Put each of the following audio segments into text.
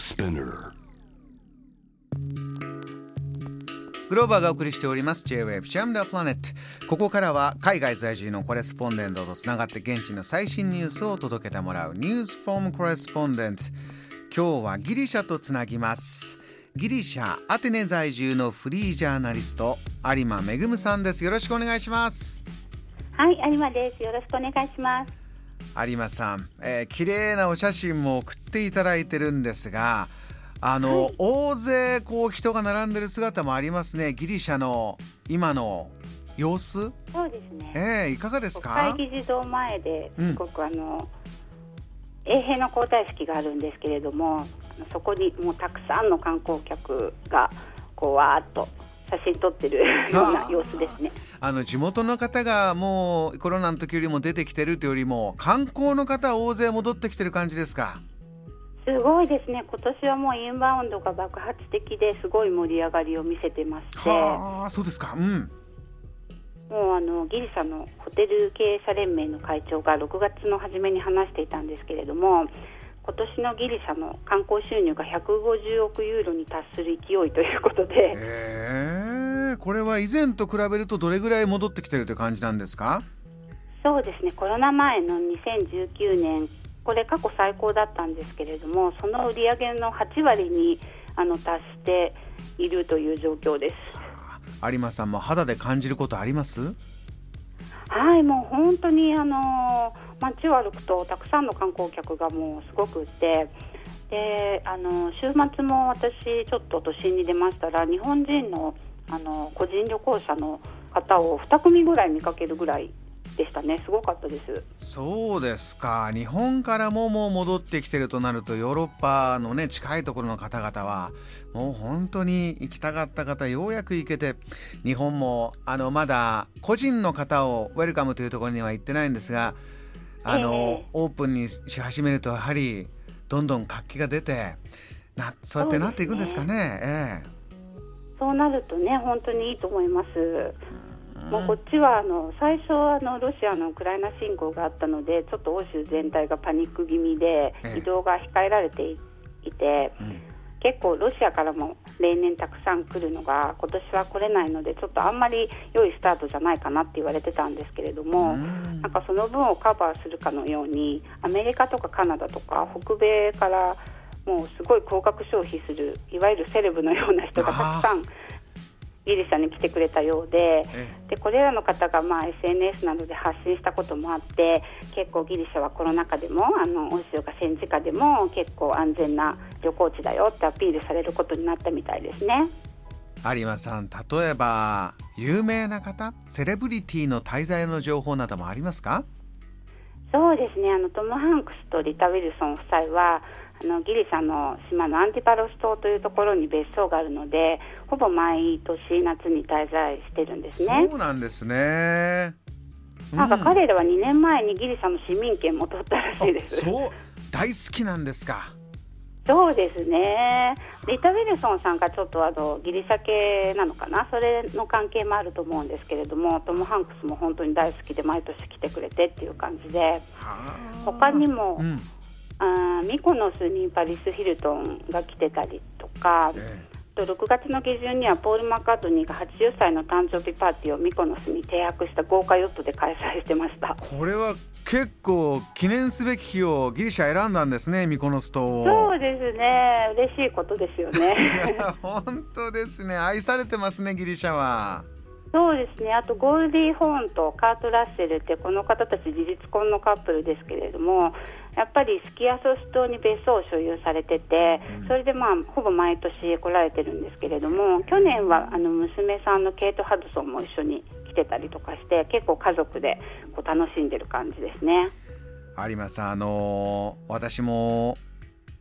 Spinner. グローバーがお送りしております。J-Wave Jam the Planet ここからは海外在住のコレスポンデントとつながって現地の最新ニュースを届けてもらう News from Correspondent 今日はギリシャとつなぎます。ギリシャアテネ在住のフリージャーナリスト有馬恵さんです。よろしくお願いします。はい、有馬です。よろしくお願いします。有馬さん、えー、綺麗なお写真も送っていただいてるんですがあの、はい。大勢こう人が並んでる姿もありますね。ギリシャの今の様子？そうですね。えー、いかがですか？会議事堂前でうん。すごくあの、衛兵の交代式があるんですけれども、そこにもうたくさんの観光客がこうわーっと写真撮ってるような様子ですね。あの地元の方がもうコロナの時よりも出てきてるというよりも観光の方大勢戻ってきてる感じですか？すごいですね。今年はもうインバウンドが爆発的ですごい盛り上がりを見せてまして、はあそうですか。うん。もうあのギリシャのホテル経営者連盟の会長が6月の初めに話していたんですけれども今年のギリシャの観光収入が150億ユーロに達する勢いということでえ。ー、これは以前と比べるとどれぐらい戻ってきてるという感じなんですか？そうですね。コロナ前の2019年これ過去最高だったんですけれどもその売り上げの8割にあの達しているという状況です。有馬さんも肌で感じることあります？はい、もう本当にあの街を歩くとたくさんの観光客がもうすごくってであの週末も私ちょっと都心に出ましたら日本人のあの個人旅行者の方を2組ぐらい見かけるぐらいでしたねすごかったです。そうですか日本からももう戻ってきてるとなるとヨーロッパのね近いところの方々はもう本当に行きたかった方ようやく行けて日本もあのまだ個人の方をウェルカムというところには行ってないんですがあの、ええオープンにし始めるとやはりどんどん活気が出てなそうやってなっていくんですかね。そうなるとね本当にいいと思います。ええもうこっちはあの最初はあのロシアのウクライナ侵攻があったのでちょっと欧州全体がパニック気味でええ。移動が控えられていいてうん。結構ロシアからも例年たくさん来るのが今年は来れないのでちょっとあんまり良いスタートじゃないかなって言われてたんですけれども、うん。なんかその分をカバーするかのようにアメリカとかカナダとか北米からもうすごい高額消費するいわゆるセレブのような人がたくさんギリシャに来てくれたようで。えでこれらの方がまあ SNS などで発信したこともあって結構ギリシャはコロナ禍でもあの欧州が戦時下でも結構安全な旅行地だよってアピールされることになったみたいですね。有馬さん例えば有名な方セレブリティの滞在の情報などもありますか？そうですねあのトム・ハンクスとリタ・ウィルソン夫妻はあのギリシャの島のアンティパロス島というところに別荘があるのでほぼ毎年夏に滞在してるんですね。そうなんですね。なんかうん彼らは2年前にギリシャの市民権も取ったらしいです。あそう大好きなんですか。そうですね。リタ・ウィルソンさんがちょっとあのギリシャ系なのかな、それの関係もあると思うんですけれども、トム・ハンクスも本当に大好きで毎年来てくれてっていう感じで、はあ。他にもうん。あーミコノスにパリス・ヒルトンが来てたりとか、えと6月の下旬にはポール・マッカートニーが80歳の誕生日パーティーをミコノスに停泊した豪華ヨットで開催してました。えこれは結構記念すべき日をギリシャ選んだんですねミコノス島を。そうですね。嬉しいことですよね。い や本当ですね愛されてますねギリシャは。そうですね、あとゴールディ・ホーンとカート・ラッセルってこの方たち事実婚のカップルですけれどもやっぱりスキアソス島に別荘を所有されててうん。それでまあほぼ毎年来られてるんですけれども去年はあの娘さんのケイト・ハドソンも一緒に来てたりとかして結構家族でこう楽しんでる感じですね。有馬さんあのー私も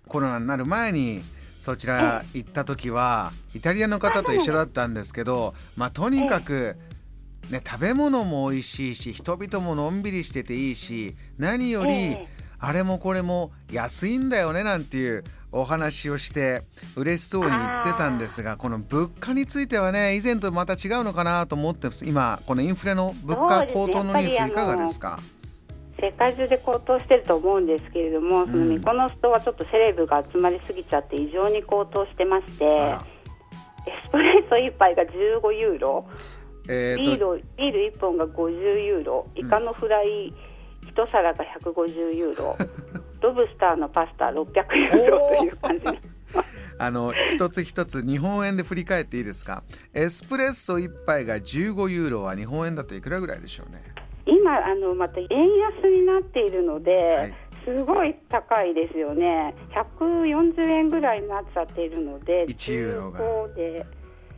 コロナになる前にそちら行った時はイタリアの方と一緒だったんですけどまあとにかく、ね、食べ物も美味しいし人々ものんびりしてていいし何より、ええあれもこれも安いんだよねなんていうお話をして嬉しそうに言ってたんですがこの物価についてはね以前とまた違うのかなと思ってます。今このインフレの物価高騰のニュースいかがですか？世界中で高騰してると思うんですけれども、そのミコノス島はちょっとセレブが集まりすぎちゃって異常に高騰してまして、エスプレッソ1杯が15ユーロ、えー、ビールビール1本が50ユーロ、イカのフライ1皿が150ユーロ、ロブスターのパスタ600ユーロという感じです。あの一つ一つ日本円で振り返っていいですか？エスプレッソ1杯が15ユーロは日本円だといくらぐらいでしょうね？今あのまた円安になっているので、はい、すごい高いですよね。140円ぐらいになっちゃっているので1ユーロが。で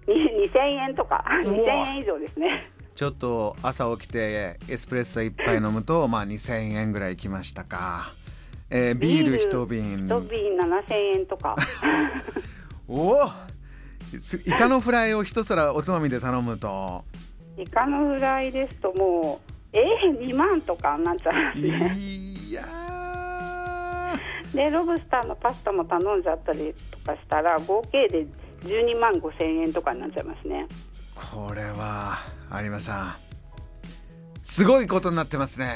2000円とか。2000円以上ですねちょっと朝起きてエスプレッソ1杯飲むとまあ2000円ぐらいいきましたか。えー、ビール一瓶。一瓶7000円とか。おおイカのフライを一皿おつまみで頼むと。イカのフライですともうえー、2万とかなっちゃいますねいやでロブスターのパスタも頼んじゃったりとかしたら合計で12万5千円とかになっちゃいますね。これは有馬さんすごいことになってますね。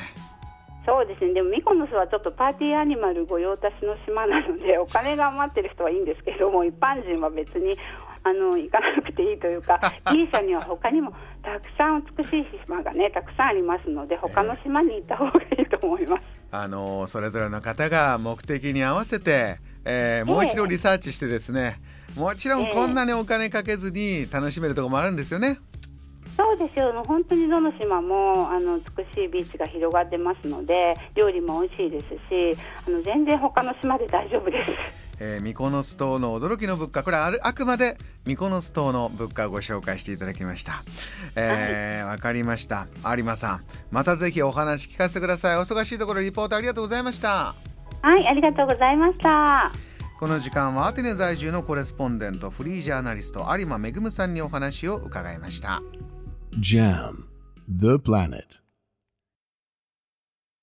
そうですね。でもミコノスはちょっとパーティーアニマル御用達の島なので お金が余ってる人はいいんですけども一般人は別にあの行かなくていいというかギリシャには他にもたくさん美しい島がねたくさんありますので他の島に行った方がいいと思います。あのそれぞれの方が目的に合わせて、えー、もう一度リサーチしてですね、もちろんこんなにお金かけずに楽しめるところもあるんですよね。そうですよ。本当にどの島もあの美しいビーチが広がってますので料理も美味しいですしあの全然他の島で大丈夫です。えー、ミコノス島の驚きの物価。これはあくまでミコノス島の物価をご紹介していただきました。わ、えー、はい、かりました。有馬さんまたぜひお話聞かせてください。お忙しいところリポートありがとうございました。はいありがとうございましたこの時間はアテネ在住のコレスポンデントフリージャーナリスト有馬恵さんにお話を伺いました。JAM The Planet.